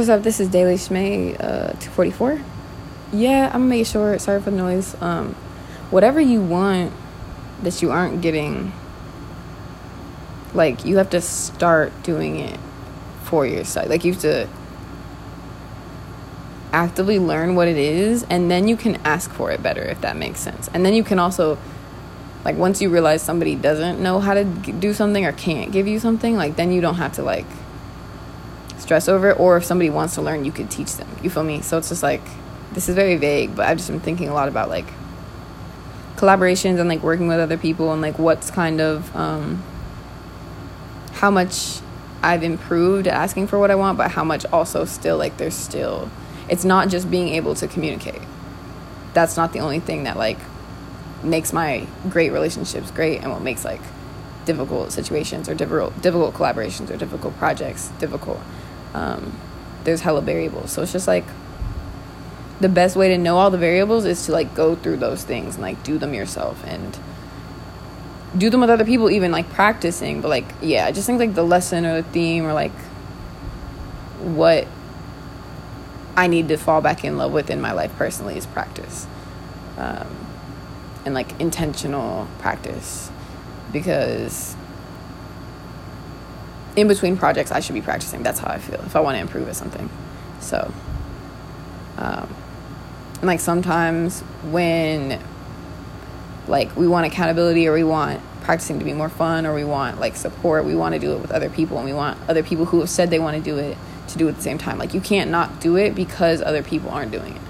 What's up? This is Daily Schmay, uh, 244. Yeah, I'm gonna make short. Sorry for the noise. Um, whatever you want that you aren't getting, like, you have to start doing it for yourself. Like, you have to actively learn what it is, and then you can ask for it better, if that makes sense. And then you can also, like, once you realize somebody doesn't know how to do something or can't give you something, like, then you don't have to, like, stress over it or if somebody wants to learn you could teach them. You feel me? So it's just like this is very vague but i've just been thinking a lot about like collaborations and like working with other people and like what's kind of um how much i've improved asking for what i want but how much also still like there's still it's not just being able to communicate. That's not the only thing that like makes my great relationships great and what makes like difficult situations or difficult difficult collaborations or difficult projects difficult um, there's hella variables. So it's just like the best way to know all the variables is to like go through those things and like do them yourself and do them with other people even like practicing but like yeah i just think like the lesson or the theme or like what i need to fall back in love with in my life personally is practice um, and like intentional practice because in between projects, I should be practicing. That's how I feel if I want to improve at something. So, um, and like sometimes when like we want accountability or we want practicing to be more fun or we want like support, we want to do it with other people and we want other people who have said they want to do it to do it at the same time. Like you can't not do it because other people aren't doing it.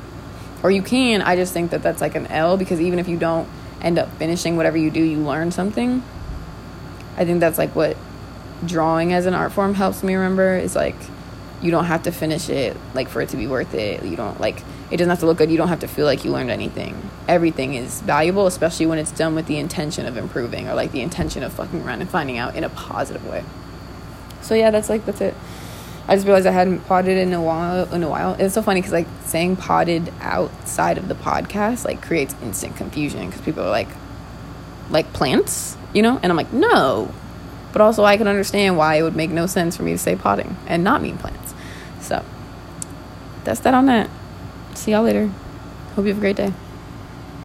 Or you can, I just think that that's like an L because even if you don't end up finishing whatever you do, you learn something. I think that's like what drawing as an art form helps me remember is like you don't have to finish it like for it to be worth it. You don't like it doesn't have to look good. You don't have to feel like you learned anything. Everything is valuable especially when it's done with the intention of improving or like the intention of fucking around and finding out in a positive way. So yeah that's like that's it. I just realized i hadn't potted in a while in a while. It's so funny because like saying potted outside of the podcast like creates instant confusion because people are like like plants you know? And i'm like no but also, I can understand why it would make no sense for me to say potting and not mean plants. So, that's that on that. See y'all later. Hope you have a great day.